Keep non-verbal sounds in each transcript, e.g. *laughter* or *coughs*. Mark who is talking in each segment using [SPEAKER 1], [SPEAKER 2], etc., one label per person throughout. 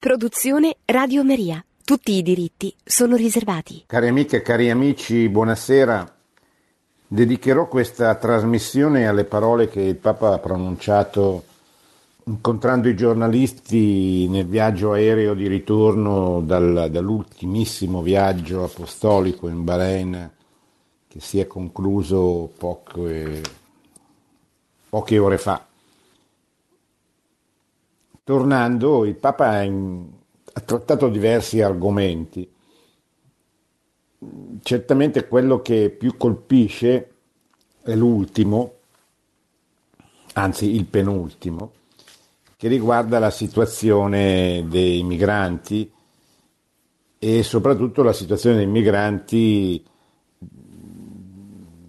[SPEAKER 1] Produzione Radio Maria. Tutti i diritti sono riservati.
[SPEAKER 2] Cari amiche e cari amici, buonasera. Dedicherò questa trasmissione alle parole che il Papa ha pronunciato incontrando i giornalisti nel viaggio aereo di ritorno dal, dall'ultimissimo viaggio apostolico in Bahrain che si è concluso poche, poche ore fa. Tornando, il Papa ha trattato diversi argomenti. Certamente quello che più colpisce è l'ultimo, anzi il penultimo, che riguarda la situazione dei migranti e soprattutto la situazione dei migranti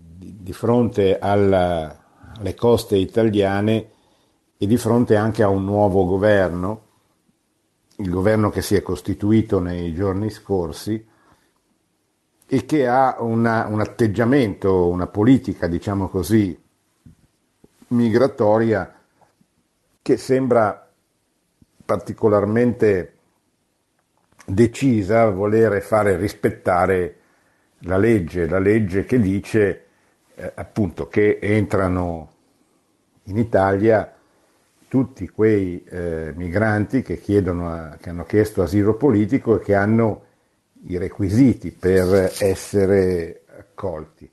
[SPEAKER 2] di fronte alla, alle coste italiane e di fronte anche a un nuovo governo, il governo che si è costituito nei giorni scorsi e che ha una, un atteggiamento, una politica, diciamo così, migratoria che sembra particolarmente decisa a volere fare rispettare la legge, la legge che dice eh, appunto che entrano in Italia tutti quei eh, migranti che, chiedono, che hanno chiesto asilo politico e che hanno i requisiti per essere accolti,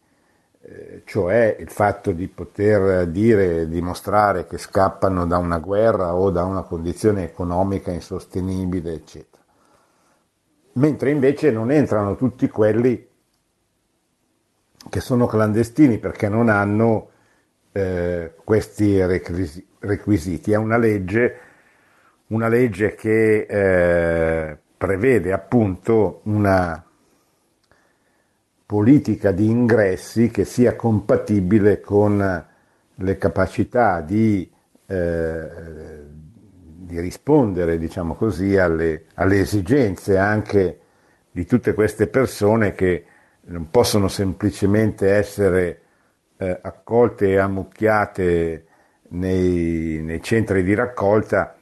[SPEAKER 2] eh, cioè il fatto di poter dire, dimostrare che scappano da una guerra o da una condizione economica insostenibile, eccetera. Mentre invece non entrano tutti quelli che sono clandestini perché non hanno eh, questi requisiti. È una legge, una legge che eh, prevede appunto una politica di ingressi che sia compatibile con le capacità di, eh, di rispondere, diciamo così, alle, alle, esigenze anche di tutte queste persone che non possono semplicemente essere eh, accolte e ammucchiate nei, nei centri di raccolta,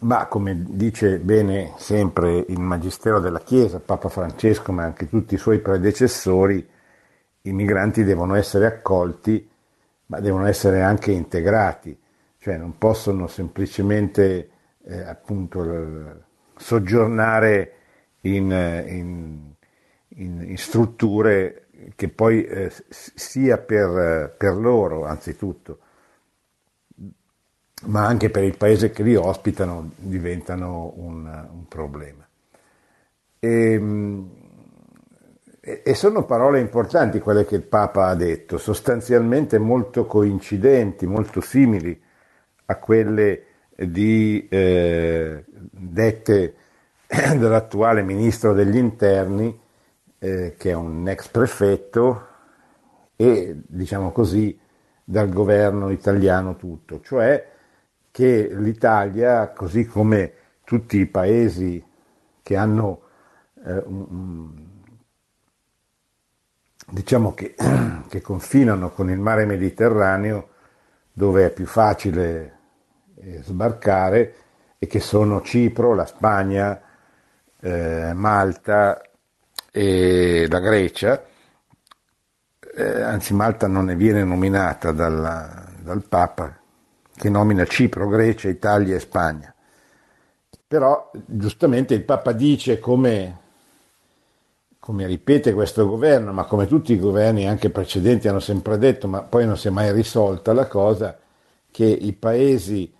[SPEAKER 2] ma come dice bene sempre il Magistero della Chiesa, Papa Francesco, ma anche tutti i suoi predecessori, i migranti devono essere accolti, ma devono essere anche integrati, cioè non possono semplicemente eh, appunto soggiornare in, in, in, in strutture che poi eh, sia per, per, loro anzitutto, ma anche per il paese che li ospitano diventano un, un problema. E, e, sono parole importanti quelle che il Papa ha detto, sostanzialmente molto coincidenti, molto simili a quelle di, eh, dette *coughs* dall'attuale ministro degli interni eh, che è un ex prefetto, e diciamo così dal governo italiano tutto, cioè che l'Italia, così come tutti i paesi che hanno eh, diciamo che, *clears throat* che, confinano con il mare Mediterraneo, dove è più facile eh, sbarcare, e che sono Cipro, la Spagna, eh, Malta, e la Grecia, eh, anzi Malta non ne viene nominata dalla, dal Papa, che nomina Cipro, Grecia, Italia e Spagna. Però giustamente il Papa dice come, come ripete questo governo, ma come tutti i governi anche precedenti hanno sempre detto, ma poi non si è mai risolta la cosa, che i paesi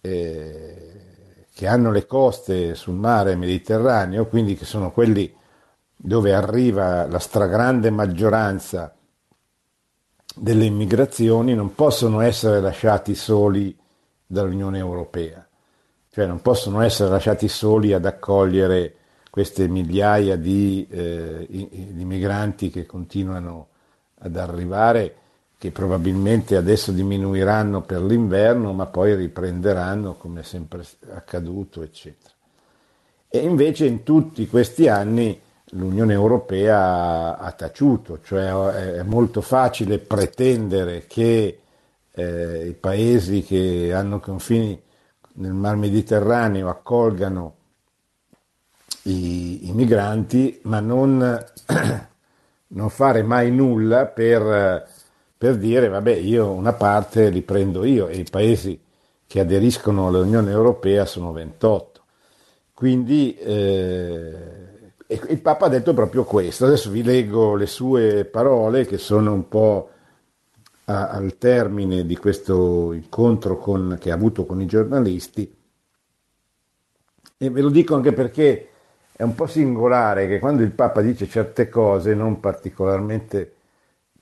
[SPEAKER 2] eh, che hanno le coste sul mare Mediterraneo, quindi che sono quelli dove arriva la stragrande maggioranza delle immigrazioni, non possono essere lasciati soli dall'Unione Europea, cioè non possono essere lasciati soli ad accogliere queste migliaia di, eh, di migranti che continuano ad arrivare, che probabilmente adesso diminuiranno per l'inverno, ma poi riprenderanno come è sempre accaduto, eccetera. E invece in tutti questi anni l'Unione Europea ha taciuto, cioè è molto facile pretendere che eh, i paesi che hanno confini nel Mar Mediterraneo accolgano i, i migranti, ma non, *clears throat* non, fare mai nulla per, per dire vabbè io una parte li prendo io e i paesi che aderiscono all'Unione Europea sono 28. Quindi eh, il Papa ha detto proprio questo. Adesso vi leggo le sue parole che sono un po' a, al termine di questo incontro con, che ha avuto con i giornalisti. E ve lo dico anche perché è un po' singolare che quando il Papa dice certe cose non particolarmente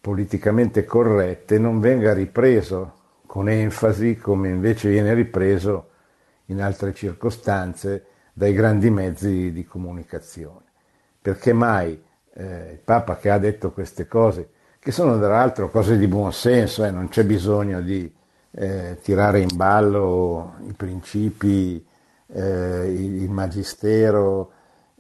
[SPEAKER 2] politicamente corrette non venga ripreso con enfasi come invece viene ripreso in altre circostanze dai grandi mezzi di comunicazione. Perché mai eh, il Papa che ha detto queste cose, che sono tra l'altro cose di buon senso, eh, non c'è bisogno di eh, tirare in ballo i principi, eh, il magistero,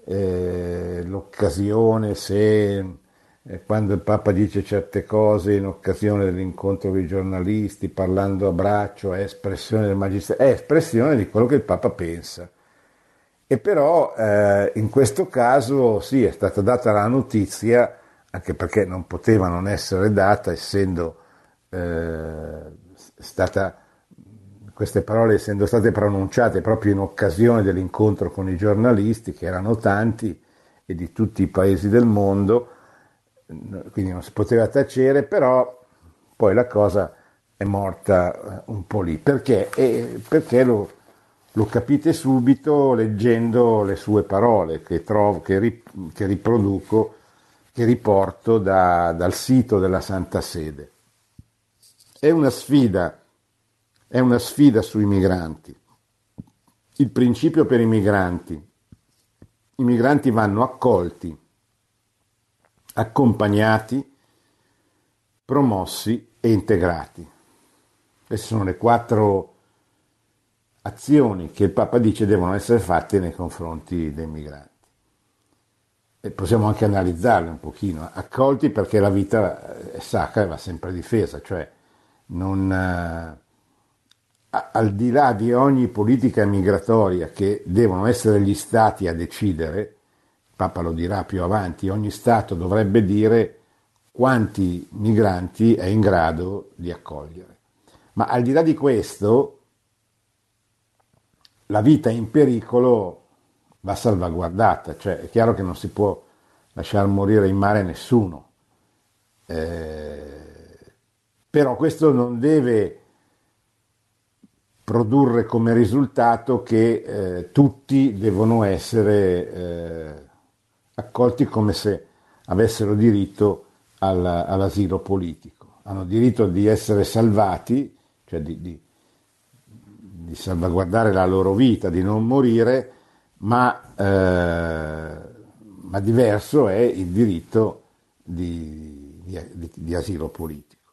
[SPEAKER 2] eh, l'occasione se eh, quando il Papa dice certe cose in occasione dell'incontro con i giornalisti, parlando a braccio, è espressione del Magistero, è espressione di quello che il Papa pensa. E però eh, in questo caso sì, è stata data la notizia, anche perché non poteva non essere data, essendo eh, stata queste parole essendo state pronunciate proprio in occasione dell'incontro con i giornalisti, che erano tanti e di tutti i paesi del mondo, quindi non si poteva tacere, però poi la cosa è morta eh, un po' lì. Perché? E perché lo, lo capite subito leggendo le sue parole che, trovo, che, ri, che riproduco, che riporto da, dal sito della Santa Sede. È una sfida è una sfida sui migranti. Il principio per i migranti. I migranti vanno accolti, accompagnati, promossi e integrati. Queste sono le quattro azioni che il Papa dice devono essere fatte nei confronti dei migranti. E possiamo anche analizzarle un pochino, accolti perché la vita è sacra e va sempre difesa, cioè non, eh, al di là di ogni politica migratoria che devono essere gli stati a decidere, il Papa lo dirà più avanti, ogni Stato dovrebbe dire quanti migranti è in grado di accogliere. Ma al di là di questo, la vita in pericolo va salvaguardata, cioè è chiaro che non si può lasciare morire in mare nessuno, eh, però questo non deve produrre come risultato che eh, tutti devono essere eh, accolti come se avessero diritto al, all'asilo politico. Hanno diritto di essere salvati, cioè di, di, di salvaguardare la loro vita, di non morire, ma, eh, ma diverso è il diritto di, di asilo politico.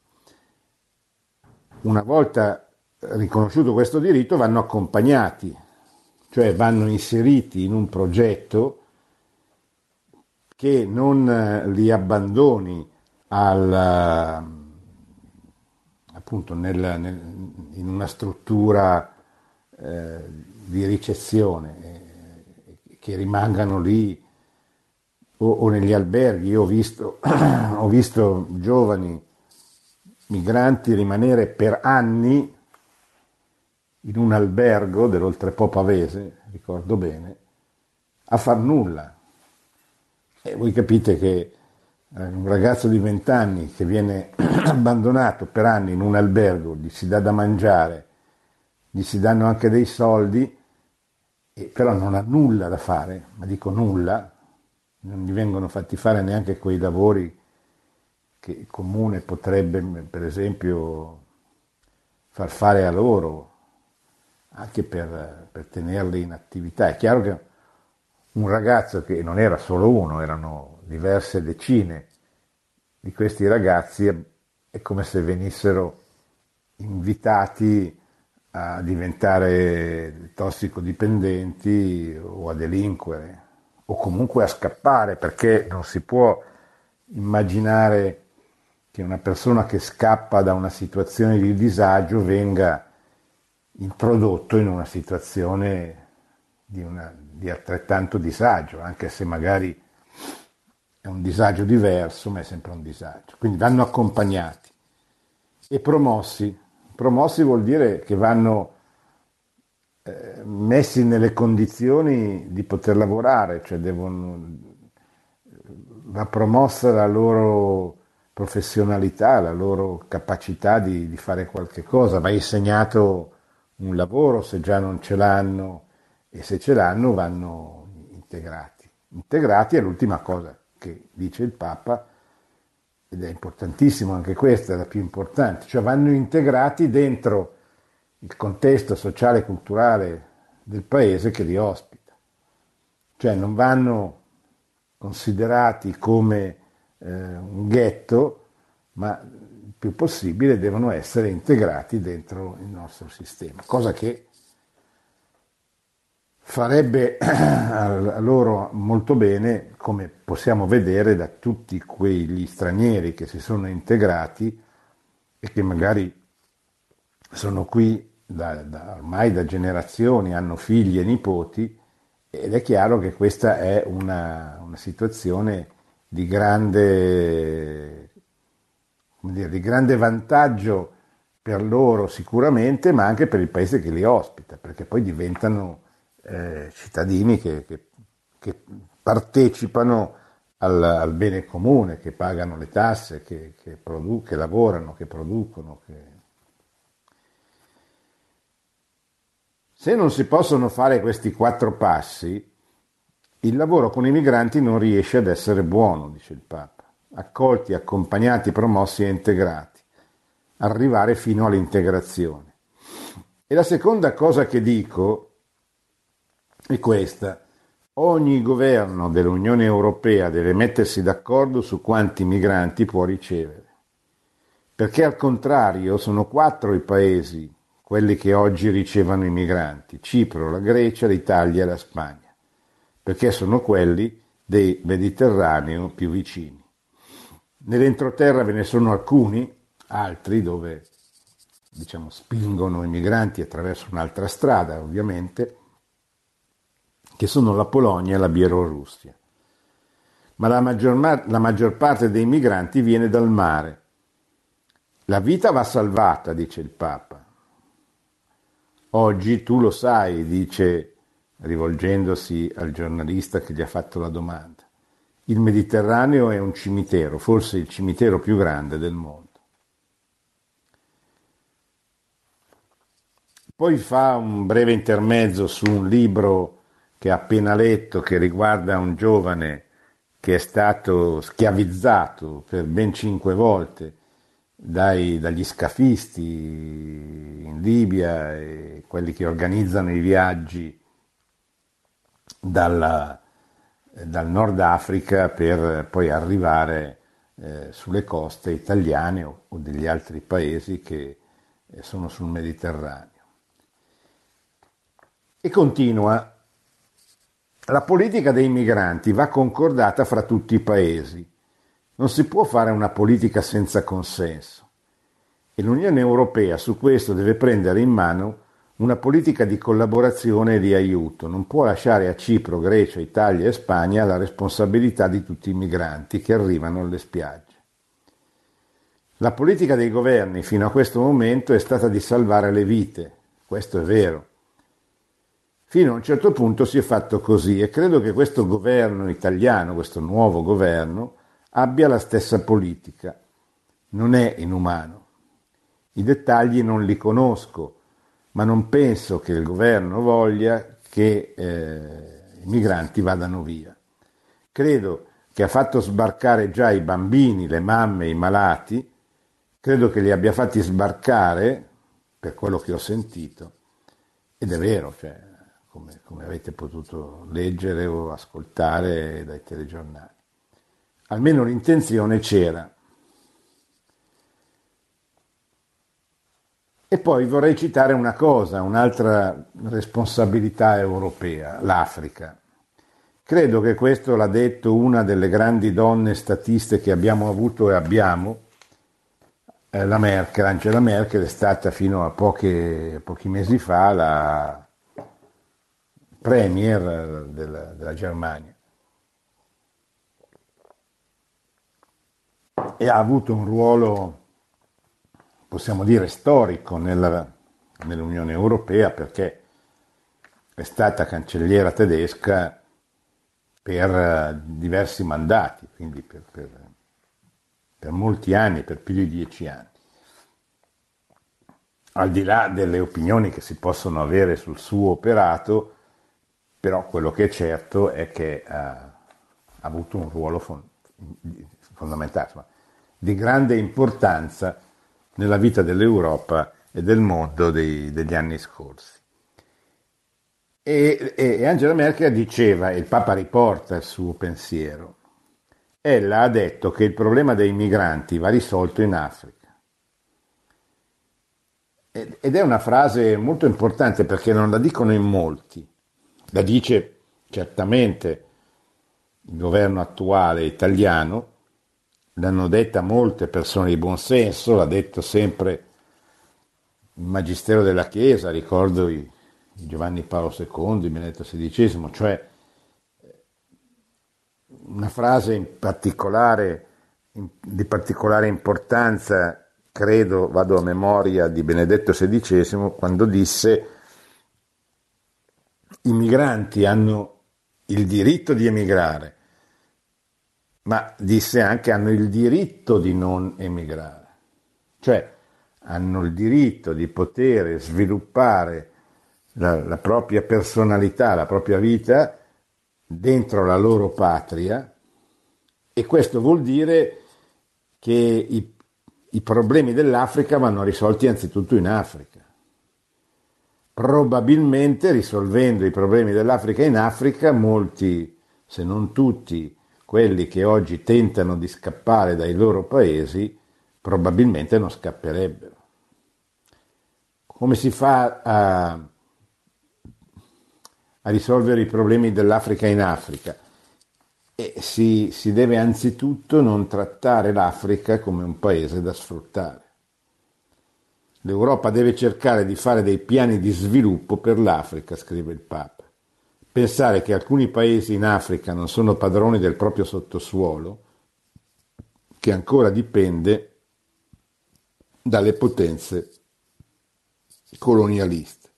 [SPEAKER 2] Una volta riconosciuto questo diritto vanno accompagnati, cioè vanno inseriti in un progetto che non eh, li abbandoni al, appunto nel, nel, in una struttura eh, di ricezione, eh, che rimangano lì o, o negli alberghi. Io ho visto, *clears throat* ho visto giovani migranti rimanere per anni in un albergo dell'Oltrepo Pavese, ricordo bene, a far nulla. E voi capite che eh, un ragazzo di 20 anni che viene *clears throat* abbandonato per anni in un albergo, gli si dà da mangiare, gli si danno anche dei soldi, però non ha nulla da fare, ma dico nulla, non gli vengono fatti fare neanche quei lavori che il comune potrebbe, per esempio, far fare a loro, anche per, per tenerli in attività. È chiaro che un ragazzo che non era solo uno, erano diverse decine di questi ragazzi, è come se venissero invitati a diventare tossicodipendenti o a delinquere o comunque a scappare perché non si può immaginare che una persona che scappa da una situazione di disagio venga introdotto in una situazione di, una, di altrettanto disagio, anche se magari è un disagio diverso, ma è sempre un disagio. Quindi vanno accompagnati e promossi. Promossi vuol dire che vanno eh, messi nelle condizioni di poter lavorare, cioè devono, va promossa la loro professionalità, la loro capacità di, di fare qualche cosa, va insegnato un lavoro se già non ce l'hanno e se ce l'hanno vanno integrati. Integrati è l'ultima cosa che dice il Papa ed è importantissimo anche questa, è la più importante, cioè vanno integrati dentro il contesto sociale e culturale del paese che li ospita, cioè non vanno considerati come eh, un ghetto, ma il più possibile devono essere integrati dentro il nostro sistema, cosa che farebbe *clears throat* a loro molto bene, come possiamo vedere da tutti quegli stranieri che si sono integrati e che magari sono qui da, da, ormai da generazioni, hanno figli e nipoti, ed è chiaro che questa è una, una situazione di grande, dire, di grande vantaggio per loro sicuramente, ma anche per il paese che li ospita, perché poi diventano eh, cittadini che, che, che partecipano al, al, bene comune, che pagano le tasse, che, che, produ- lavorano, che producono. Se non si possono fare questi quattro passi, il lavoro con i migranti non riesce ad essere buono, dice il Papa. Accolti, accompagnati, promossi e integrati. Arrivare fino all'integrazione. E la seconda cosa che dico è questa. Ogni governo dell'Unione Europea deve mettersi d'accordo su quanti migranti può ricevere, perché al contrario sono quattro i paesi, quelli che oggi ricevono i migranti, Cipro, la Grecia, l'Italia e la Spagna, perché sono quelli del Mediterraneo più vicini. Nell'entroterra ve ne sono alcuni, altri dove diciamo, spingono i migranti attraverso un'altra strada, ovviamente, che sono la Polonia e la Bielorussia. Ma la maggior, la maggior parte dei migranti viene dal mare. La vita va salvata, dice il Papa. Oggi tu lo sai, dice rivolgendosi al giornalista che gli ha fatto la domanda. Il Mediterraneo è un cimitero, forse il cimitero più grande del mondo. Poi fa un breve intermezzo su un libro che ha appena letto che riguarda un giovane che è stato schiavizzato per ben cinque volte dai, dagli scafisti in Libia e quelli che organizzano i viaggi dalla, dal Nord Africa per poi arrivare eh, sulle coste italiane o, o, degli altri paesi che eh, sono sul Mediterraneo. E continua la politica dei migranti va concordata fra tutti i paesi. Non si può fare una politica senza consenso. E l'Unione Europea su questo deve prendere in mano una politica di collaborazione e di aiuto. Non può lasciare a Cipro, Grecia, Italia e Spagna la responsabilità di tutti i migranti che arrivano alle spiagge. La politica dei governi fino a questo momento è stata di salvare le vite, questo è vero, Fino a un certo punto si è fatto così e credo che questo governo italiano, questo nuovo governo, abbia la stessa politica. Non è inumano. I dettagli non li conosco, ma non penso che il governo voglia che eh, i migranti vadano via. Credo che ha fatto sbarcare già i bambini, le mamme, i malati, credo che li abbia fatti sbarcare, per quello che ho sentito, ed è vero, cioè, come, come avete potuto leggere o ascoltare dai telegiornali. Almeno l'intenzione c'era. E poi vorrei citare una cosa, un'altra responsabilità europea, l'Africa. Credo che questo l'ha detto una delle grandi donne statiste che abbiamo avuto e abbiamo, eh, la Merkel, Angela Merkel è stata fino a poche, pochi mesi fa la premier della, della Germania. E ha avuto un ruolo, possiamo dire, storico nella, nell'Unione Europea perché è stata cancelliera tedesca per eh, diversi mandati, quindi per, per, per molti anni, per più di dieci anni. Al di là delle opinioni che si possono avere sul suo operato, però quello che è certo è che ha, ha avuto un ruolo fondamentale, insomma, di grande importanza nella vita dell'Europa e del mondo dei, degli anni scorsi. E, e, Angela Merkel diceva, e il Papa riporta il suo pensiero, ella ha detto che il problema dei migranti va risolto in Africa. Ed è una frase molto importante perché non la dicono in molti, la dice certamente il governo attuale italiano, l'hanno detta molte persone di buon senso, l'ha detto sempre il Magistero della Chiesa, ricordo i Giovanni Paolo II, Benedetto XVI, cioè una frase particolare, di particolare importanza, credo, vado a memoria di Benedetto XVI, quando disse i migranti hanno il diritto di emigrare, ma disse anche hanno il diritto di non emigrare, cioè hanno il diritto di poter sviluppare la, la propria personalità, la propria vita dentro la loro patria e questo vuol dire che i, i problemi dell'Africa vanno risolti anzitutto in Africa. Probabilmente risolvendo i problemi dell'Africa in Africa, molti, se non tutti, quelli che oggi tentano di scappare dai loro paesi, probabilmente non scapperebbero. Come si fa a a risolvere i problemi dell'Africa in Africa. E si, si deve anzitutto non trattare l'Africa come un paese da sfruttare. L'Europa deve cercare di fare dei piani di sviluppo per l'Africa, scrive il Papa. Pensare che alcuni paesi in Africa non sono padroni del proprio sottosuolo, che ancora dipende dalle potenze colonialiste.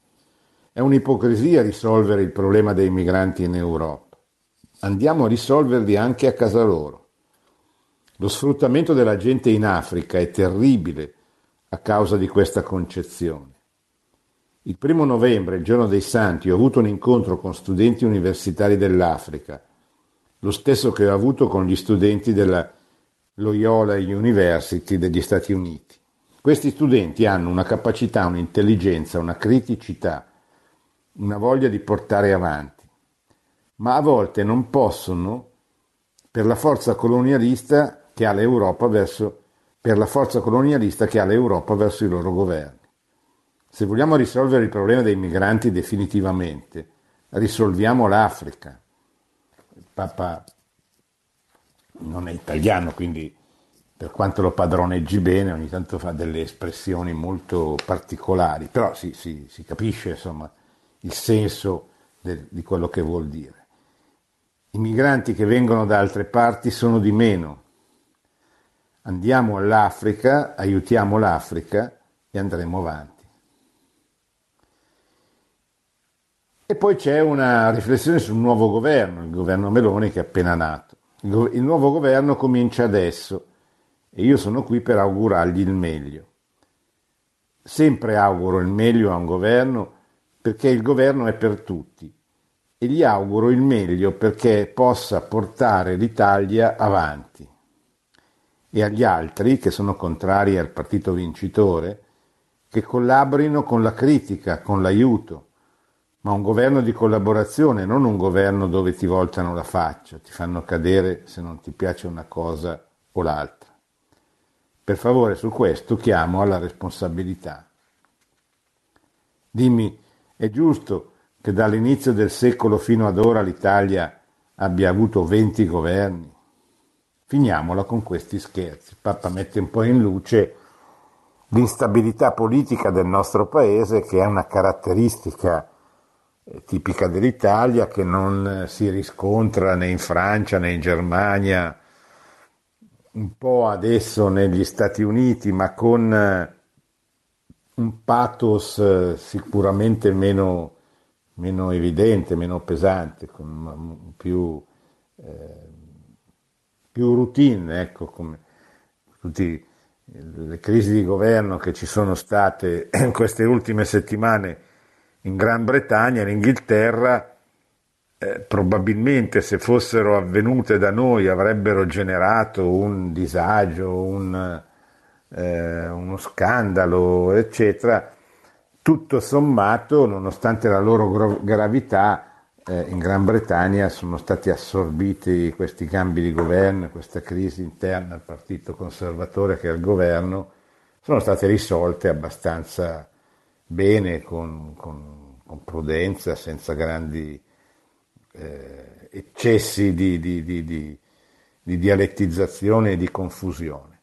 [SPEAKER 2] È un'ipocrisia risolvere il problema dei migranti in Europa. Andiamo a risolverli anche a casa loro. Lo sfruttamento della gente in Africa è terribile a causa di questa concezione. Il primo novembre, il giorno dei Santi, ho avuto un incontro con studenti universitari dell'Africa, lo stesso che ho avuto con gli studenti della Loyola University degli Stati Uniti. Questi studenti hanno una capacità, un'intelligenza, una criticità una voglia di portare avanti, ma a volte non possono per la forza colonialista che ha l'Europa verso, per la forza colonialista che ha l'Europa verso i loro governi. Se vogliamo risolvere il problema dei migranti definitivamente, risolviamo l'Africa. Il Papa non è italiano, quindi per quanto lo padroneggi bene, ogni tanto fa delle espressioni molto particolari, però si, si, si capisce insomma il senso de, di quello che vuol dire. I migranti che vengono da altre parti sono di meno. Andiamo all'Africa, aiutiamo l'Africa e andremo avanti. E poi c'è una riflessione sul nuovo governo, il governo Meloni che è appena nato. Il nuovo governo comincia adesso e io sono qui per augurargli il meglio. Sempre auguro il meglio a un governo perché il governo è per tutti e gli auguro il meglio perché possa portare l'Italia avanti. E agli altri, che sono contrari al partito vincitore, che collaborino con la critica, con l'aiuto, ma un governo di collaborazione, non un governo dove ti voltano la faccia, ti fanno cadere se non ti piace una cosa o l'altra. Per favore, su questo chiamo alla responsabilità. Dimmi, è giusto che dall'inizio del secolo fino ad ora l'Italia abbia avuto 20 governi. Finiamola con questi scherzi. Papa mette un po' in luce l'instabilità politica del nostro paese che è una caratteristica eh, tipica dell'Italia che non si riscontra né in Francia né in Germania, un po' adesso negli Stati Uniti, ma con eh, un pathos eh, sicuramente meno, meno evidente, meno pesante, con più, eh, più routine, ecco, come tutte le crisi di governo che ci sono state *clears throat* in queste ultime settimane in Gran Bretagna, in Inghilterra, eh, probabilmente se fossero avvenute da noi avrebbero generato un disagio, un, eh, uno scandalo, eccetera. Tutto sommato, nonostante la loro gravità, eh, in Gran Bretagna sono stati assorbiti questi cambi di governo, questa crisi interna al partito conservatore che è al governo, sono state risolte abbastanza bene, con, con, con prudenza, senza grandi eh, eccessi di, di, di, di dialettizzazione e di confusione.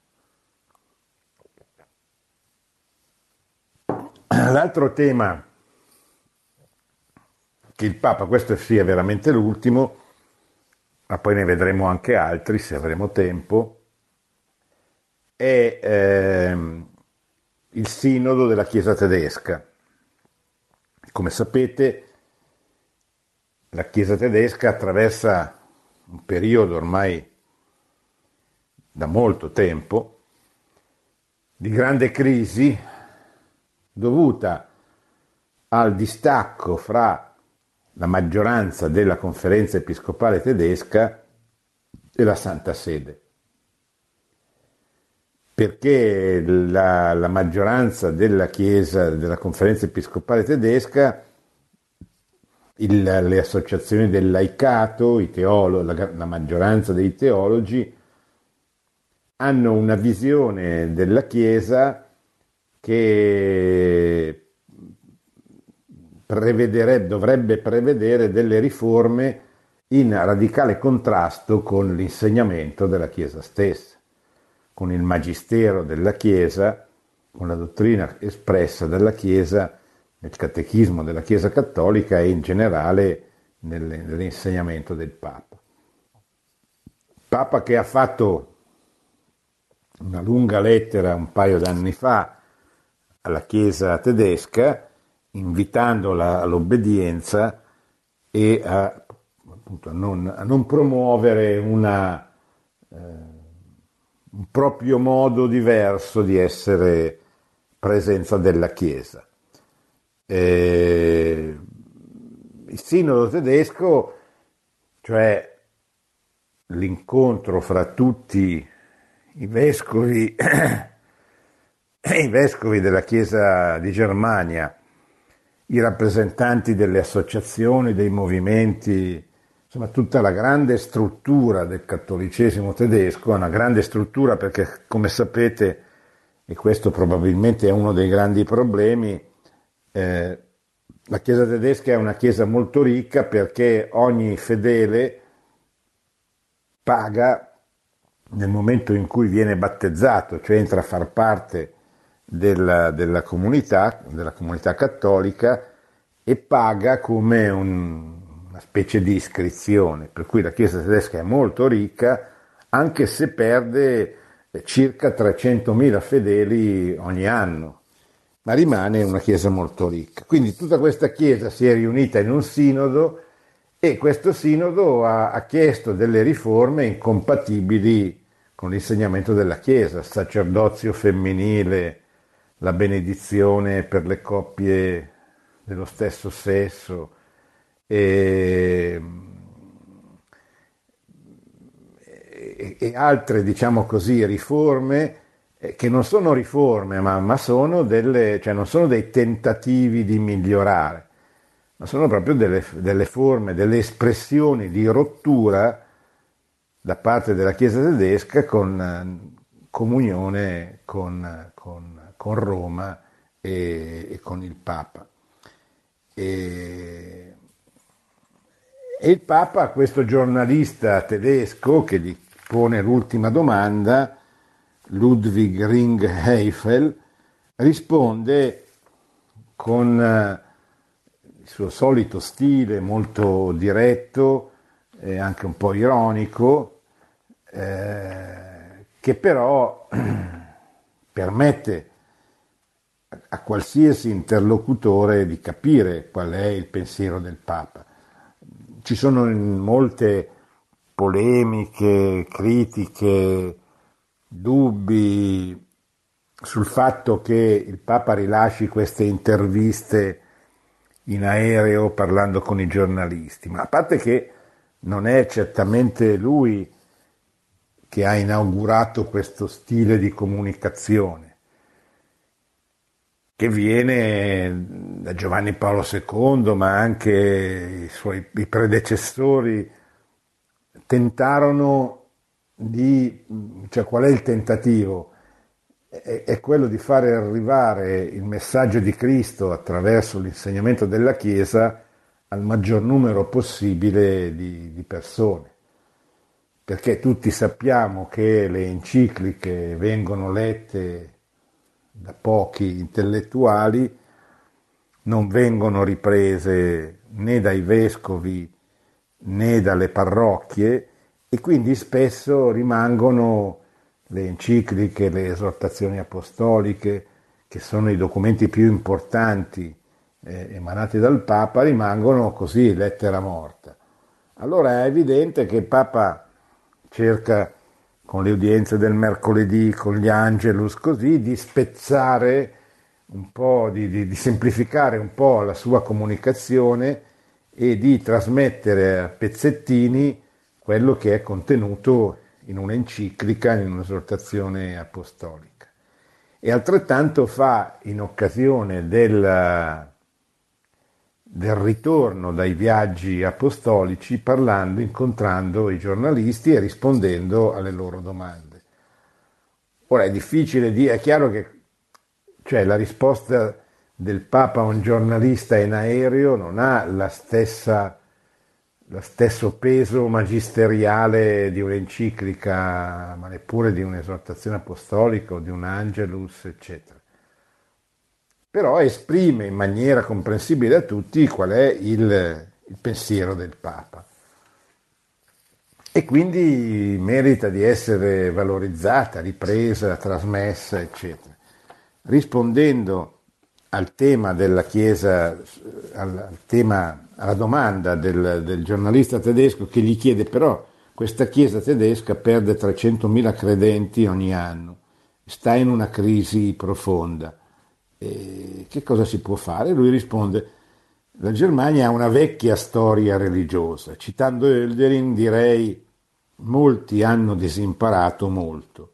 [SPEAKER 2] L'altro tema il Papa, questo sia veramente l'ultimo, ma poi ne vedremo anche altri se avremo tempo, è ehm, il sinodo della Chiesa tedesca. Come sapete, la Chiesa tedesca attraversa un periodo ormai da molto tempo di grande crisi dovuta al distacco fra la maggioranza della conferenza episcopale tedesca e la Santa Sede. Perché la, la maggioranza della Chiesa, della conferenza episcopale tedesca il, le associazioni del laicato, teolo, la, la maggioranza dei teologi, hanno una visione della Chiesa che dovrebbe prevedere delle riforme in radicale contrasto con l'insegnamento della Chiesa stessa, con il magistero della Chiesa, con la dottrina espressa dalla Chiesa nel catechismo della Chiesa Cattolica e in generale nell'insegnamento del Papa. Papa che ha fatto una lunga lettera un paio d'anni fa alla Chiesa tedesca, invitandola all'obbedienza e a, appunto, a, non, a non, promuovere una, eh, un proprio modo diverso di essere presenza della Chiesa. Eh, il sinodo tedesco, cioè l'incontro fra tutti i vescovi, *coughs* i vescovi della Chiesa di Germania, i rappresentanti delle associazioni, dei movimenti, insomma tutta la grande struttura del cattolicesimo tedesco, una grande struttura perché come sapete, e questo probabilmente è uno dei grandi problemi, eh, la Chiesa tedesca è una Chiesa molto ricca perché ogni fedele paga nel momento in cui viene battezzato, cioè entra a far parte della, della, comunità, della comunità cattolica e paga come un, una specie di iscrizione, per cui la Chiesa tedesca è molto ricca anche se perde circa 300.000 fedeli ogni anno ma rimane una chiesa molto ricca. Quindi tutta questa chiesa si è riunita in un sinodo e questo sinodo ha, ha chiesto delle riforme incompatibili con l'insegnamento della chiesa, sacerdozio femminile, la benedizione per le coppie dello stesso sesso e, e, altre, diciamo così, riforme eh, che non sono riforme, ma, ma sono, delle, cioè non sono dei tentativi di migliorare, ma sono proprio delle, delle forme, delle espressioni di rottura da parte della Chiesa tedesca con eh, comunione con, con, con Roma e, e, con il Papa. E, e il Papa, questo giornalista tedesco che gli pone l'ultima domanda, Ludwig Ring-Heifel, risponde con eh, il suo solito stile molto diretto e anche un po' ironico, eh, che però *clears throat* permette a qualsiasi interlocutore di capire qual è il pensiero del Papa. Ci sono molte polemiche, critiche, dubbi sul fatto che il Papa rilasci queste interviste in aereo parlando con i giornalisti, ma a parte che non è certamente lui che ha inaugurato questo stile di comunicazione che viene da Giovanni Paolo II, ma anche i suoi i predecessori tentarono di, cioè qual è il tentativo? È, è quello di fare arrivare il messaggio di Cristo attraverso l'insegnamento della Chiesa al maggior numero possibile di, di persone perché tutti sappiamo che le encicliche vengono lette da pochi intellettuali, non vengono riprese né dai vescovi né dalle parrocchie e quindi spesso rimangono le encicliche, le esortazioni apostoliche, che sono i documenti più importanti eh, emanati dal Papa, rimangono così lettera morta. Allora è evidente che il Papa cerca con le udienze del mercoledì, con gli angelus, così, di spezzare un po', di, di, di semplificare un po' la sua comunicazione e di trasmettere a pezzettini quello che è contenuto in un'enciclica, in un'esortazione apostolica. E altrettanto fa in occasione del, del ritorno dai viaggi apostolici parlando, incontrando i giornalisti e rispondendo alle loro domande. Ora è difficile dire, è chiaro che cioè, la risposta del Papa a un giornalista in aereo non ha la stessa, lo stesso peso magisteriale di un'enciclica, ma neppure di un'esortazione apostolica o di un Angelus, eccetera però esprime in maniera comprensibile a tutti qual è il, il pensiero del Papa. E quindi merita di essere valorizzata, ripresa, trasmessa, eccetera. Rispondendo al tema della Chiesa, al tema, alla domanda del, del giornalista tedesco che gli chiede però questa Chiesa tedesca perde 300.000 credenti ogni anno, sta in una crisi profonda e che cosa si può fare? Lui risponde, la Germania ha una vecchia storia religiosa. Citando Hölderin direi, molti hanno disimparato molto.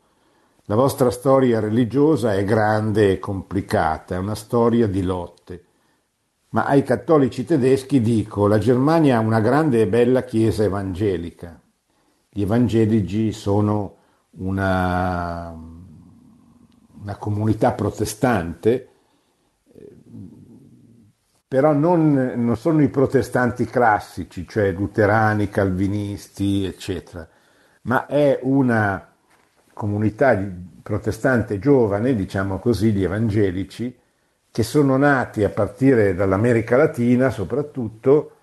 [SPEAKER 2] La vostra storia religiosa è grande e complicata, è una storia di lotte. Ma ai cattolici tedeschi dico, la Germania ha una grande e bella chiesa evangelica. Gli evangelici sono una, una comunità protestante però non, non, sono i protestanti classici, cioè luterani, calvinisti, eccetera, ma è una comunità protestante giovane, diciamo così, di evangelici, che sono nati a partire dall'America Latina soprattutto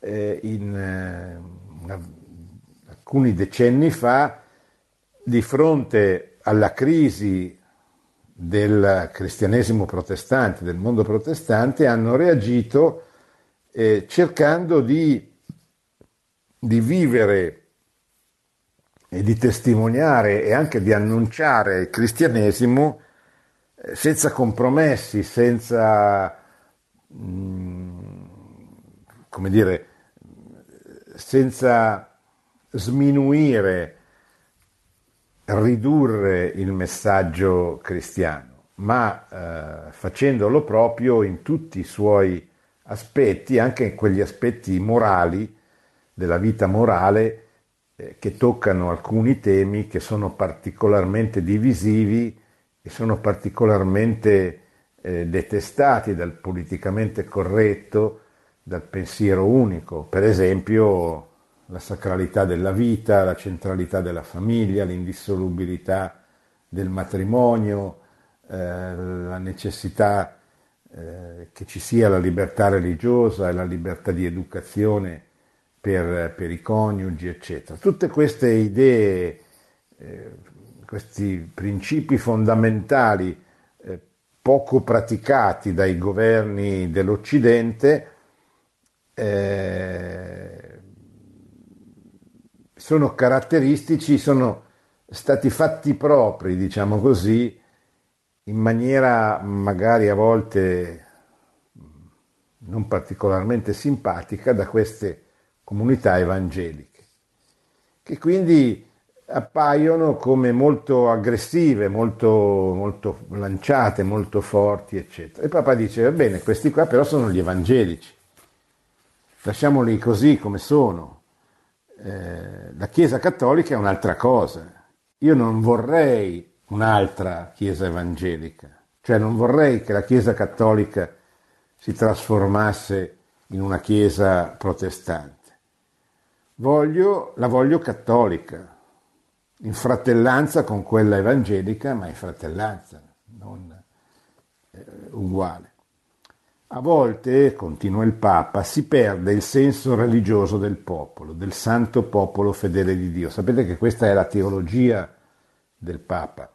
[SPEAKER 2] eh, in, eh, alcuni decenni fa, di fronte alla crisi del cristianesimo protestante, del mondo protestante, hanno reagito eh, cercando di, di vivere e di testimoniare e anche di annunciare il cristianesimo eh, senza compromessi, senza, mm, come dire, senza sminuire ridurre il messaggio cristiano, ma eh, facendolo proprio in tutti i suoi aspetti, anche in quegli aspetti morali della vita morale eh, che toccano alcuni temi che sono particolarmente divisivi e sono particolarmente eh, detestati dal politicamente corretto, dal pensiero unico. Per esempio la sacralità della vita, la centralità della famiglia, l'indissolubilità del matrimonio, eh, la necessità eh, che ci sia la libertà religiosa e la libertà di educazione per, per i coniugi, eccetera. Tutte queste idee, eh, questi principi fondamentali eh, poco praticati dai governi dell'Occidente, eh, sono caratteristici, sono stati fatti propri, diciamo così, in maniera magari a volte non particolarmente simpatica da queste comunità evangeliche, che quindi appaiono come molto aggressive, molto, molto lanciate, molto forti, eccetera. E Papa dice, va bene, questi qua però sono gli evangelici, lasciamoli così come sono. Eh, la Chiesa cattolica è un'altra cosa. Io non vorrei un'altra Chiesa evangelica, cioè non vorrei che la Chiesa cattolica si trasformasse in una Chiesa protestante. Voglio, la voglio cattolica, in fratellanza con quella evangelica, ma in fratellanza, non eh, uguale. A volte, continua il Papa, si perde il senso religioso del popolo, del santo popolo fedele di Dio. Sapete che questa è la teologia del Papa.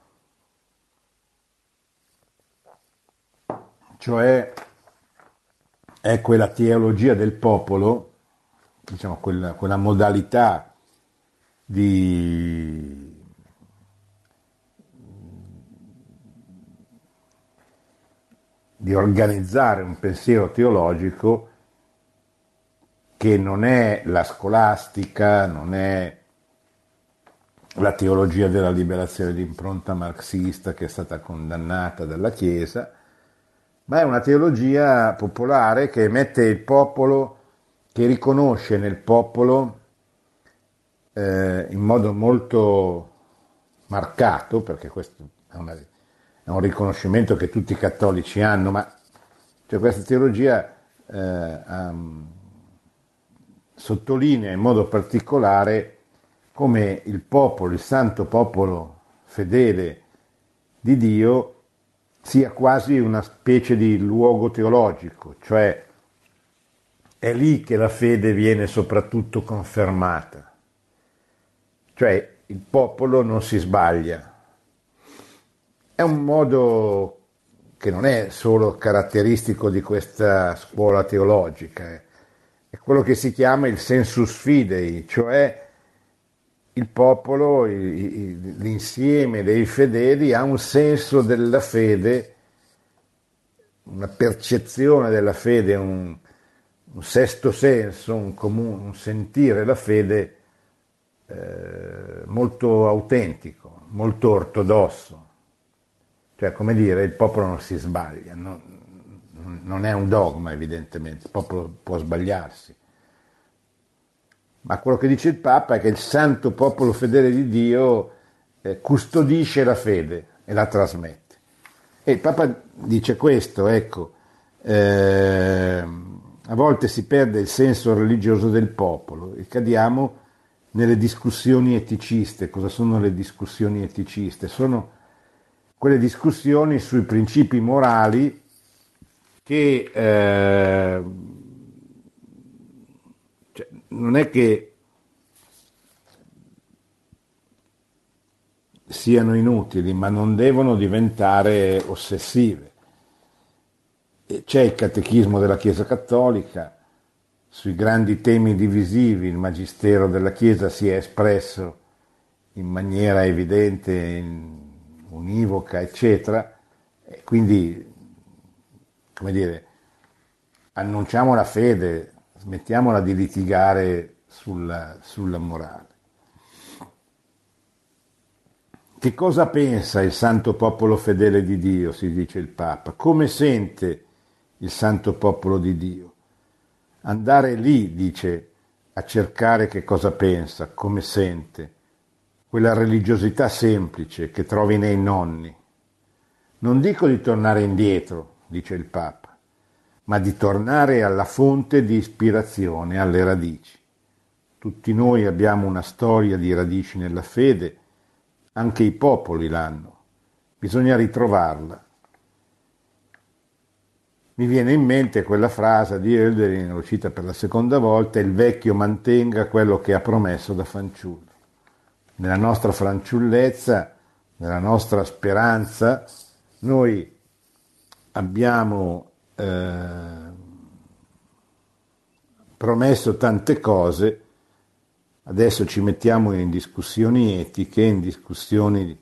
[SPEAKER 2] Cioè è quella teologia del popolo, diciamo quella, quella modalità di di organizzare un pensiero teologico che non è la scolastica, non è la teologia della liberazione di impronta marxista che è stata condannata dalla Chiesa, ma è una teologia popolare che mette il popolo, che riconosce nel popolo eh, in modo molto marcato, perché questo è una è un riconoscimento che tutti i cattolici hanno, ma cioè questa teologia eh, um, sottolinea in modo particolare come il popolo, il santo popolo fedele di Dio, sia quasi una specie di luogo teologico, cioè è lì che la fede viene soprattutto confermata, cioè il popolo non si sbaglia, è un modo che non è solo caratteristico di questa scuola teologica, eh. è quello che si chiama il sensus fidei, cioè il popolo, l'insieme dei fedeli ha un senso della fede, una percezione della fede, un, un sesto senso, un, comune, un, sentire la fede eh, molto autentico, molto ortodosso. Cioè, come dire, il popolo non si sbaglia, non, non è un dogma evidentemente, il popolo può sbagliarsi. Ma quello che dice il Papa è che il santo popolo fedele di Dio eh, custodisce la fede e la trasmette. E il Papa dice questo, ecco, eh, a volte si perde il senso religioso del popolo e cadiamo nelle discussioni eticiste. Cosa sono le discussioni eticiste? Sono quelle discussioni sui principi morali che eh, cioè, non è che siano inutili, ma non devono diventare ossessive. C'è il catechismo della Chiesa Cattolica, sui grandi temi divisivi il Magistero della Chiesa si è espresso in maniera evidente in univoca, eccetera, e quindi, come dire, annunciamo la fede, smettiamola di litigare sulla, sulla morale. Che cosa pensa il santo popolo fedele di Dio, si dice il Papa? Come sente il santo popolo di Dio? Andare lì, dice, a cercare che cosa pensa, come sente quella religiosità semplice che trovi nei nonni. Non dico di tornare indietro, dice il Papa, ma di tornare alla fonte di ispirazione, alle radici. Tutti noi abbiamo una storia di radici nella fede, anche i popoli l'hanno. bisogna ritrovarla. Mi viene in mente quella frase di Hölderlin, lo cita per la seconda volta, il vecchio mantenga quello che ha promesso da fanciullo. Nella nostra fanciullezza, nella nostra speranza, noi abbiamo eh, promesso tante cose, adesso ci mettiamo in discussioni etiche, in discussioni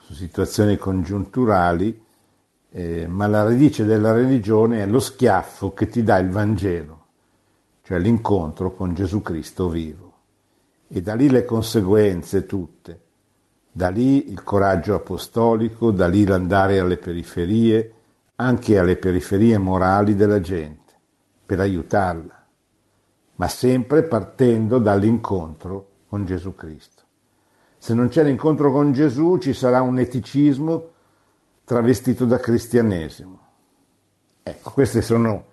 [SPEAKER 2] su situazioni congiunturali, eh, ma la radice della religione è lo schiaffo che ti dà il Vangelo, cioè l'incontro con Gesù Cristo vivo. E da lì le conseguenze tutte, da lì il coraggio apostolico, da lì l'andare alle periferie, anche alle periferie morali della gente, per aiutarla, ma sempre partendo dall'incontro con Gesù Cristo. Se non c'è l'incontro con Gesù ci sarà un eticismo travestito da cristianesimo. Ecco, queste sono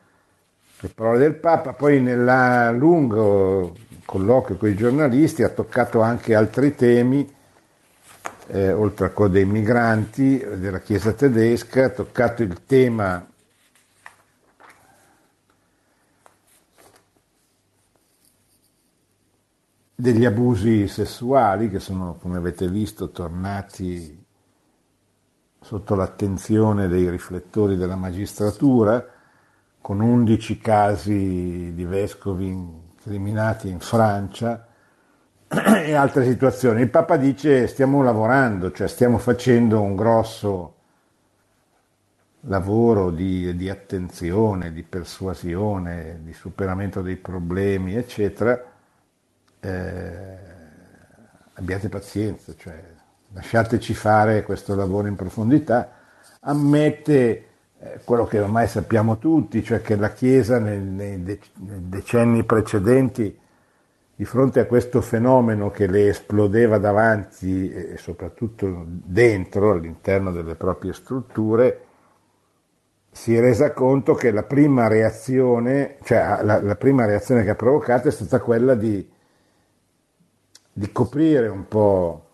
[SPEAKER 2] le parole del Papa. Poi nel lungo colloquio con i giornalisti ha toccato anche altri temi, eh, oltre a quello dei migranti, della Chiesa tedesca, ha toccato il tema degli abusi sessuali che sono, come avete visto, tornati sotto l'attenzione dei riflettori della magistratura, con 11 casi di vescovi incriminati in Francia *clears throat* e altre situazioni. Il Papa dice stiamo lavorando, cioè stiamo facendo un grosso lavoro di, di attenzione, di persuasione, di superamento dei problemi, eccetera eh, abbiate pazienza, cioè, lasciateci fare questo lavoro in profondità, ammette quello che ormai sappiamo tutti, cioè che la Chiesa nei, nei, decenni precedenti, di fronte a questo fenomeno che le esplodeva davanti e soprattutto dentro, all'interno delle proprie strutture, si è resa conto che la prima reazione, cioè la, la prima reazione che ha provocato è stata quella di di coprire un po'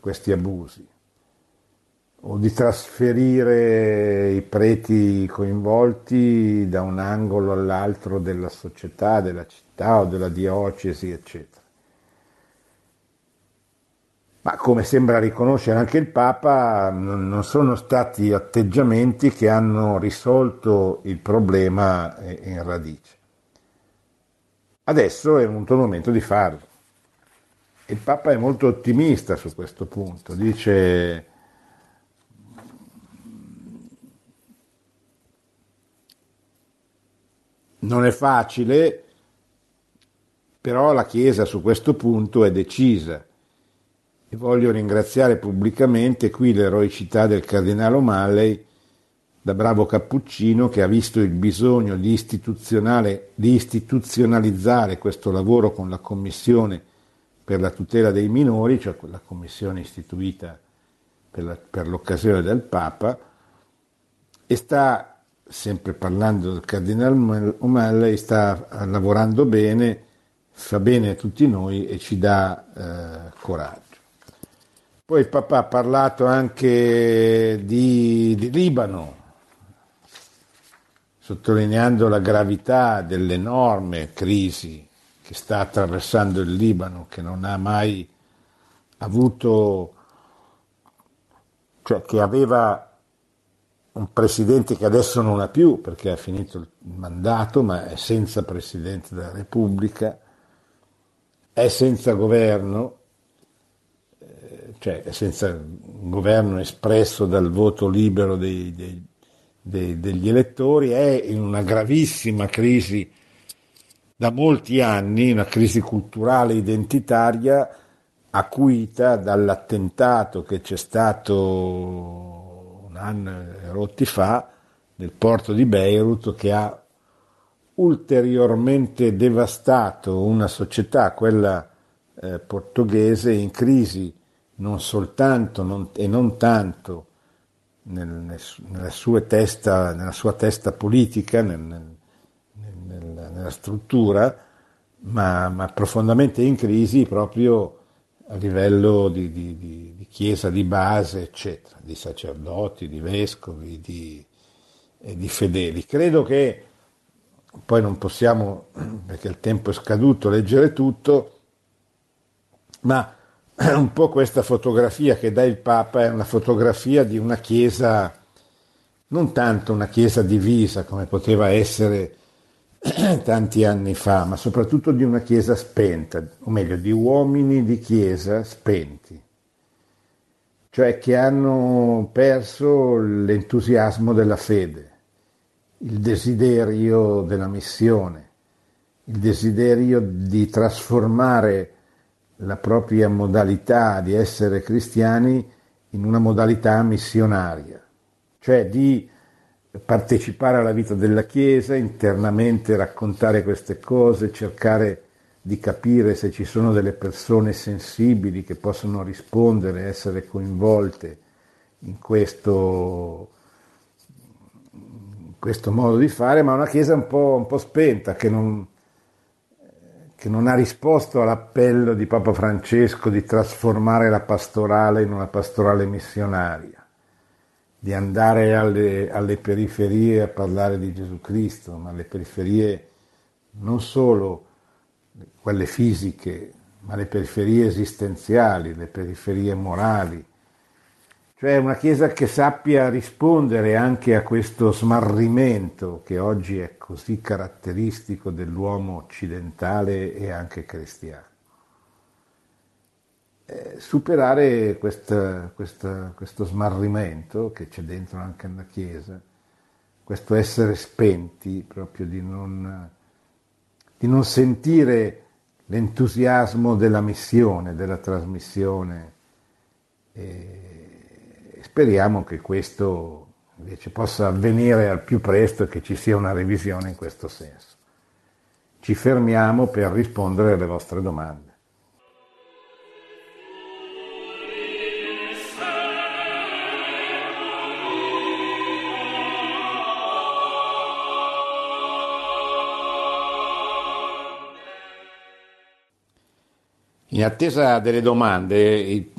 [SPEAKER 2] questi abusi o di trasferire i preti coinvolti da un angolo all'altro della società, della città o della diocesi, eccetera. Ma come sembra riconoscere anche il Papa, non sono stati atteggiamenti che hanno risolto il problema in radice. Adesso è venuto il momento di farlo. Il Papa è molto ottimista su questo punto, dice non è facile, però la Chiesa su questo punto è decisa. E voglio ringraziare pubblicamente qui l'eroicità del Cardinale O'Malley, da bravo cappuccino che ha visto il bisogno di, di istituzionalizzare questo lavoro con la Commissione per la tutela dei minori, cioè quella commissione istituita per, la, per l'occasione del Papa, e sta, sempre parlando del Cardinale O'Malley, sta lavorando bene, fa bene a tutti noi e ci dà eh, coraggio. Poi il Papa ha parlato anche di, di Libano, sottolineando la gravità dell'enorme crisi che sta attraversando il Libano, che non ha mai avuto, cioè che aveva un presidente che adesso non ha più perché ha finito il mandato, ma è senza presidente della Repubblica, è senza governo, eh, cioè è senza governo espresso dal voto libero dei, dei, dei, degli elettori, è in una gravissima crisi da molti anni una crisi culturale identitaria acuita dall'attentato che c'è stato un anno e rotti fa nel porto di Beirut che ha ulteriormente devastato una società, quella eh, portoghese, in crisi non soltanto non, e non tanto nel, nel, testa, nella sua testa politica, nel, nel nella struttura, ma, ma, profondamente in crisi proprio a livello di, di, di chiesa di base, eccetera, di sacerdoti, di vescovi, di, di fedeli. Credo che poi non possiamo, perché il tempo è scaduto, leggere tutto, ma *clears throat* un po' questa fotografia che dà il Papa è una fotografia di una chiesa, non tanto una chiesa divisa come poteva essere *clears throat* tanti anni fa, ma soprattutto di una chiesa spenta, o meglio, di uomini di chiesa spenti, cioè che hanno perso l'entusiasmo della fede, il desiderio della missione, il desiderio di trasformare la propria modalità di essere cristiani in una modalità missionaria, cioè di partecipare alla vita della Chiesa, internamente raccontare queste cose, cercare di capire se ci sono delle persone sensibili che possono rispondere, essere coinvolte in questo, in questo modo di fare, ma una Chiesa un po', un po spenta, che non, che non ha risposto all'appello di Papa Francesco di trasformare la pastorale in una pastorale missionaria di andare alle, alle, periferie a parlare di Gesù Cristo, ma le periferie non solo quelle fisiche, ma le periferie esistenziali, le periferie morali. Cioè una Chiesa che sappia rispondere anche a questo smarrimento che oggi è così caratteristico dell'uomo occidentale e anche cristiano. Eh, superare questa, questa, questo smarrimento che c'è dentro anche nella Chiesa, questo essere spenti, proprio di non, di non sentire l'entusiasmo della missione, della trasmissione. E speriamo che questo invece possa avvenire al più presto e che ci sia una revisione in questo senso. Ci fermiamo per rispondere alle vostre domande. In attesa delle domande,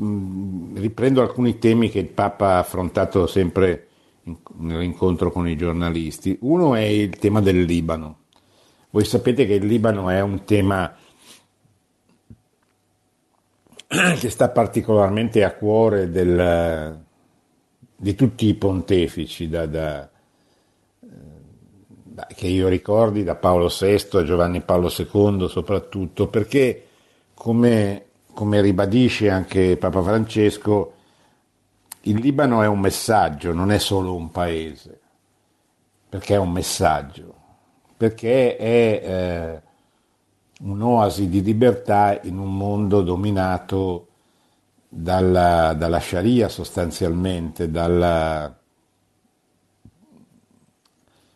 [SPEAKER 2] riprendo alcuni temi che il Papa ha affrontato sempre nell'incontro con i giornalisti. Uno è il tema del Libano. Voi sapete che il Libano è un tema *clears throat* che sta particolarmente a cuore del, di tutti i pontefici, da, da, da, che io ricordi da Paolo VI a Giovanni Paolo II soprattutto, perché come, come ribadisce anche Papa Francesco, il Libano è un messaggio, non è solo un paese, perché è un messaggio, perché è eh, un'oasi di libertà in un mondo dominato dalla, dalla Sharia sostanzialmente, dalla,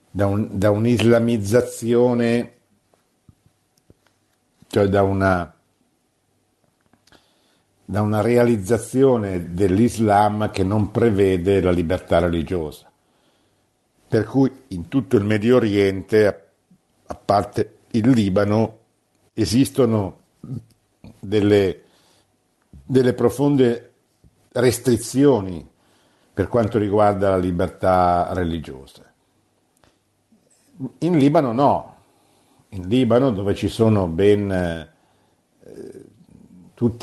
[SPEAKER 2] da, un, da un'islamizzazione, cioè da una da una realizzazione dell'Islam che non prevede la libertà religiosa. Per cui in tutto il Medio Oriente, a parte il Libano, esistono delle, delle profonde restrizioni per quanto riguarda la libertà religiosa. In Libano no, in Libano dove ci sono ben eh,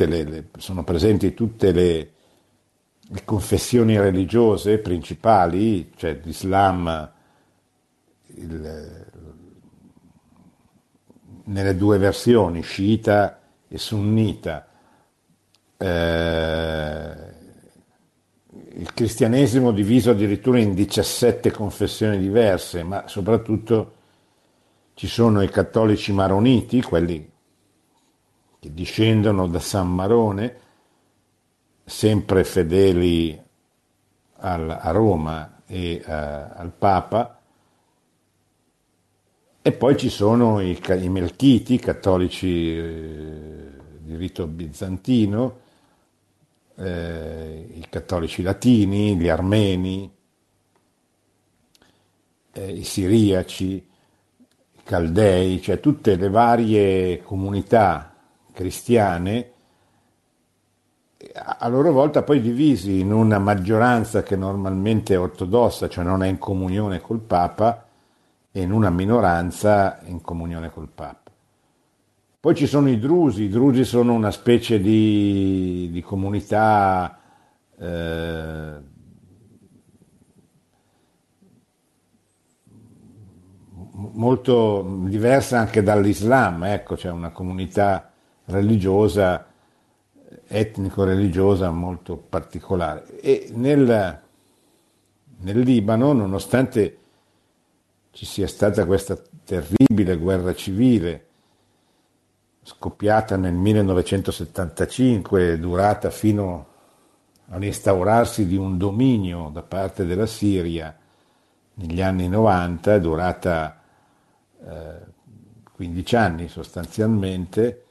[SPEAKER 2] le, le, sono presenti tutte le, le, confessioni religiose principali, cioè l'Islam il, nelle due versioni, sciita e sunnita. Eh, il cristianesimo diviso addirittura in 17 confessioni diverse, ma soprattutto ci sono i cattolici maroniti, quelli che discendono da San Marone, sempre fedeli al, a Roma e uh, al Papa, e poi ci sono i, i Melchiti, cattolici eh, di rito bizantino, eh, i cattolici latini, gli armeni, eh, i siriaci, i caldei, cioè tutte le varie comunità cristiane a loro volta poi divisi in una maggioranza che normalmente è ortodossa, cioè non è in comunione col Papa, e in una minoranza in comunione col Papa. Poi ci sono i drusi, i drusi sono una specie di, di comunità eh, molto diversa anche dall'Islam, ecco, c'è una comunità religiosa, etnico-religiosa molto particolare. E nel, nel Libano, nonostante ci sia stata questa terribile guerra civile, scoppiata nel 1975, durata fino all'instaurarsi di un dominio da parte della Siria negli anni 90, durata eh, 15 anni sostanzialmente,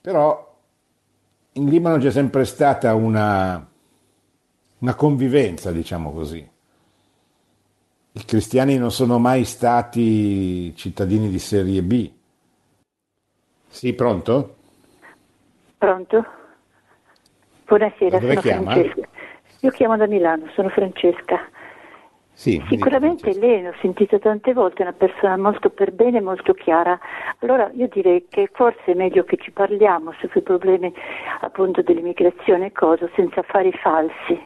[SPEAKER 2] però in Libano c'è sempre stata una, una convivenza, diciamo così. I cristiani non sono mai stati cittadini di serie B. Sì, pronto?
[SPEAKER 3] Pronto? Buonasera,
[SPEAKER 2] sono
[SPEAKER 3] chiama? Francesca. Io chiamo da Milano, sono Francesca.
[SPEAKER 2] Sì,
[SPEAKER 3] Sicuramente lei, l'ho sentito tante volte, è una persona molto per bene, molto chiara. Allora io direi che forse è meglio che ci parliamo sui problemi appunto dell'immigrazione e cosa, senza fare i falsi,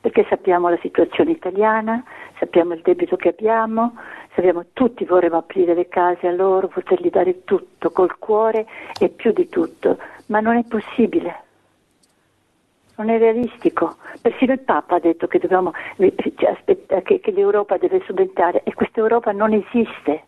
[SPEAKER 3] perché sappiamo la situazione italiana, sappiamo il debito che abbiamo, sappiamo tutti vorremmo aprire le case a loro, potergli dare tutto col cuore e più di tutto, ma non è possibile non è realistico. Persino il Papa ha detto che, dobbiamo, cioè, che, che l'Europa deve subentrare e questa Europa non esiste.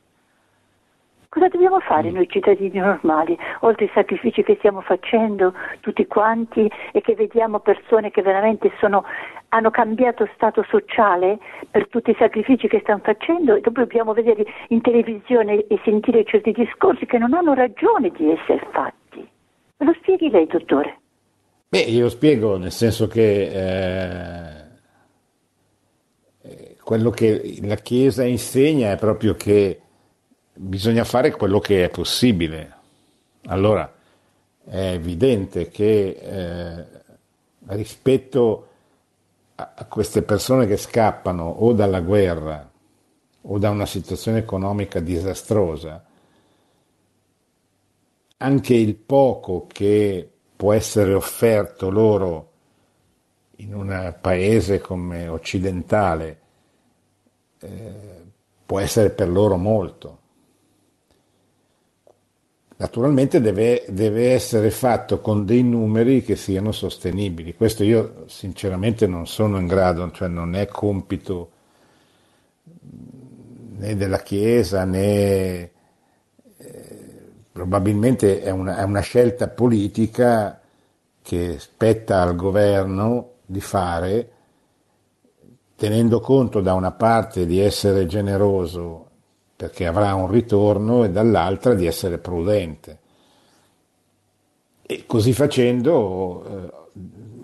[SPEAKER 3] Cosa dobbiamo fare mm. noi cittadini normali, oltre ai sacrifici che stiamo facendo tutti quanti e che vediamo persone che veramente sono, hanno cambiato stato sociale per tutti i sacrifici che stanno facendo e dopo dobbiamo vedere in televisione e sentire certi discorsi che non hanno ragione di essere fatti. Me lo spieghi lei, dottore?
[SPEAKER 2] Beh, io spiego nel senso che eh, quello che la Chiesa insegna è proprio che bisogna fare quello che è possibile. Allora è evidente che eh, rispetto a queste persone che scappano o dalla guerra o da una situazione economica disastrosa, anche il poco che può essere offerto loro in un paese come occidentale eh, può essere per loro molto. Naturalmente deve, deve, essere fatto con dei numeri che siano sostenibili. Questo io sinceramente non sono in grado, cioè non è compito né della Chiesa né probabilmente è una, è una scelta politica che spetta al governo di fare, tenendo conto da una parte di essere generoso perché avrà un ritorno e dall'altra di essere prudente. E così facendo eh,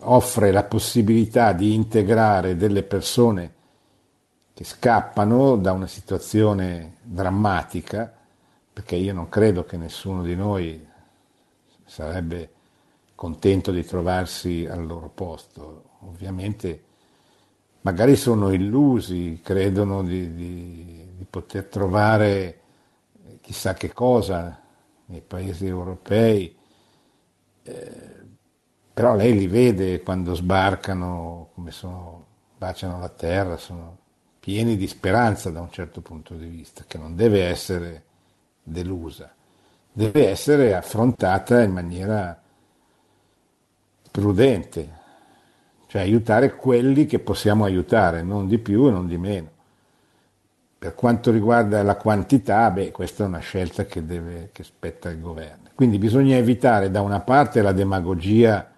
[SPEAKER 2] offre la possibilità di integrare delle persone che scappano da una situazione drammatica perché io non credo che nessuno di noi sarebbe contento di trovarsi al loro posto. Ovviamente magari sono illusi, credono di, di, di poter trovare chissà che cosa nei paesi europei, eh, però lei li vede quando sbarcano, come sono, baciano la terra, sono pieni di speranza da un certo punto di vista, che non deve essere delusa, deve essere affrontata in maniera prudente, cioè aiutare quelli che possiamo aiutare, non di più e non di meno. Per quanto riguarda la quantità, beh, questa è una scelta che, deve, che spetta al governo. Quindi bisogna evitare da una parte la demagogia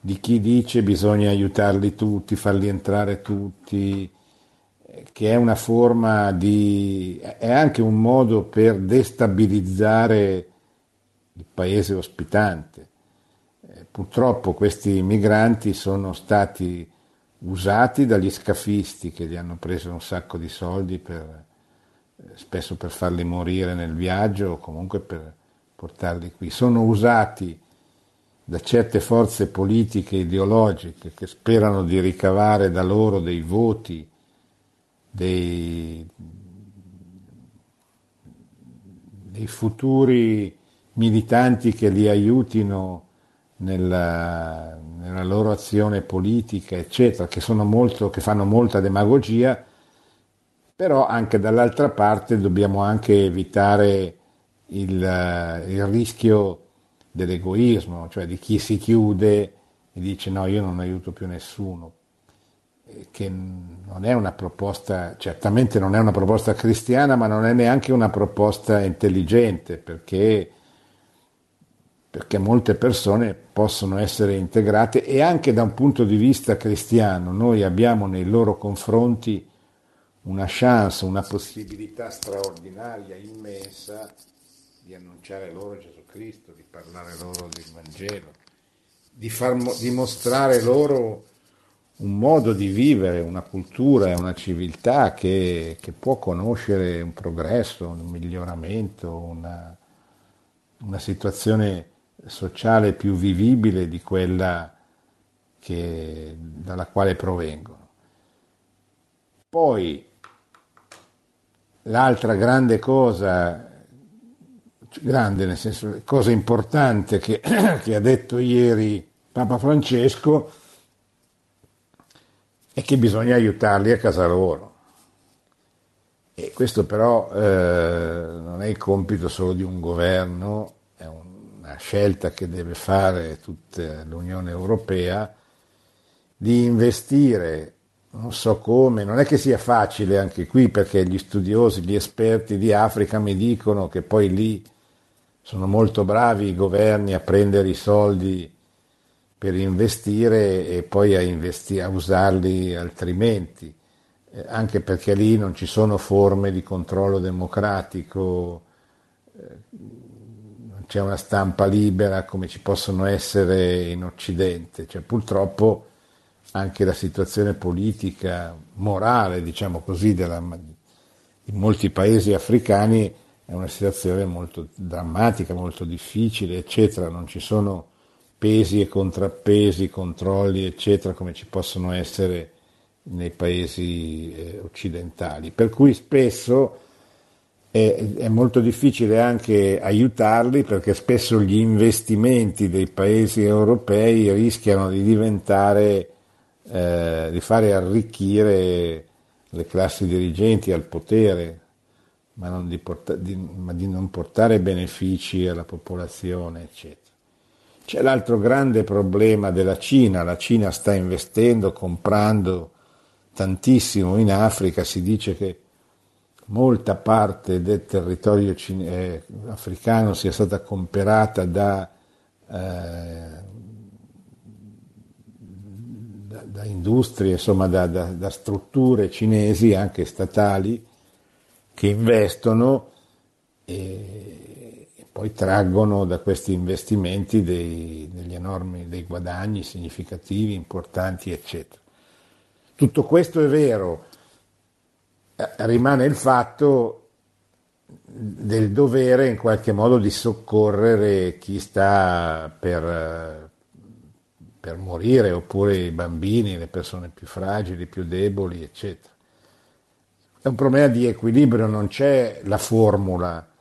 [SPEAKER 2] di chi dice bisogna aiutarli tutti, farli entrare tutti, che è una forma di... è anche un modo per destabilizzare il paese ospitante. Eh, purtroppo questi migranti sono stati usati dagli scafisti che gli hanno preso un sacco di soldi per, eh, spesso per farli morire nel viaggio o comunque per portarli qui. Sono usati da certe forze politiche ideologiche che sperano di ricavare da loro dei voti, dei, dei futuri militanti che li aiutino nella, nella, loro azione politica, eccetera, che, molto, che fanno molta demagogia, però anche dall'altra parte dobbiamo anche evitare il, il rischio dell'egoismo, cioè di chi si chiude e dice no, io non aiuto più nessuno, che non è una proposta, certamente non è una proposta cristiana, ma non è neanche una proposta intelligente, perché, perché molte persone possono essere integrate e anche da un punto di vista cristiano. Noi abbiamo nei loro confronti una chance, una possibilità straordinaria, immensa di annunciare loro Gesù Cristo, di parlare loro del Vangelo, di, far, di mostrare loro un modo di vivere, una cultura una civiltà che, che, può conoscere un progresso, un miglioramento, una, una situazione sociale più vivibile di quella che, dalla quale provengono. Poi l'altra grande cosa grande, nel senso, cosa importante che, *clears throat* che ha detto ieri Papa Francesco è che bisogna aiutarli a casa loro. E questo però eh, non è il compito solo di un governo, è una scelta che deve fare tutta l'Unione Europea di investire, non so come, non è che sia facile anche qui perché gli studiosi, gli esperti di Africa mi dicono che poi lì sono molto bravi i governi a prendere i soldi per investire e poi a, investi- a usarli altrimenti, eh, anche perché lì non ci sono forme di controllo democratico, eh, non c'è una stampa libera come ci possono essere in Occidente, cioè, purtroppo anche la situazione politica, morale, diciamo così, della, in molti paesi africani è una situazione molto drammatica, molto difficile, eccetera, non ci sono pesi e contrappesi, controlli, eccetera, come ci possono essere nei paesi eh, occidentali. Per cui spesso è, è, molto difficile anche aiutarli perché spesso gli investimenti dei paesi europei rischiano di diventare, eh, di fare arricchire le classi dirigenti al potere ma, di, porta, di, ma di non portare benefici alla popolazione, eccetera. C'è l'altro grande problema della Cina, la Cina sta investendo, comprando tantissimo in Africa, si dice che molta parte del territorio cine- eh, africano sia stata comperata da, eh, da, da industrie, insomma da, da, strutture cinesi, anche statali, che investono e, poi traggono da questi investimenti dei, degli enormi dei guadagni significativi, importanti, eccetera. Tutto questo è vero, eh, rimane il fatto del dovere in qualche modo di soccorrere chi sta per, per morire, oppure i bambini, le persone più fragili, più deboli, eccetera. È un problema di equilibrio, non c'è la formula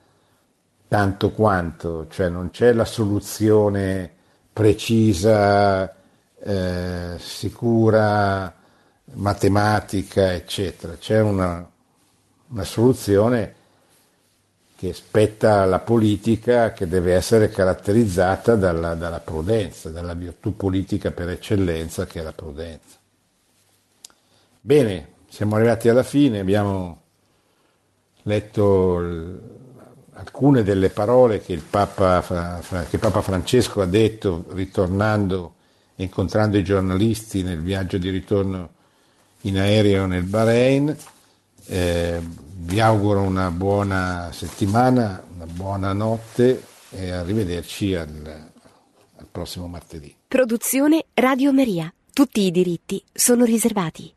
[SPEAKER 2] tanto quanto, cioè non c'è la soluzione precisa, eh, sicura, matematica, eccetera. C'è una, una soluzione che spetta alla politica che deve essere caratterizzata dalla, dalla prudenza, dalla virtù politica per eccellenza che è la prudenza. Bene, siamo arrivati alla fine, abbiamo letto l- alcune delle parole che, Papa, che Papa Francesco ha detto ritornando incontrando i giornalisti nel viaggio di ritorno in aereo nel Bahrain. Eh, vi auguro una buona settimana, una buona notte e arrivederci al, al prossimo martedì.
[SPEAKER 1] Produzione Radio Maria. Tutti i diritti sono riservati.